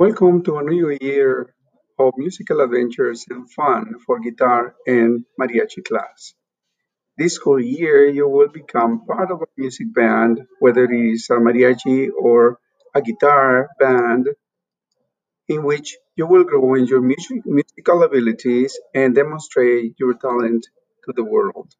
Welcome to a new year of musical adventures and fun for guitar and mariachi class. This whole year, you will become part of a music band, whether it is a mariachi or a guitar band, in which you will grow in your music, musical abilities and demonstrate your talent to the world.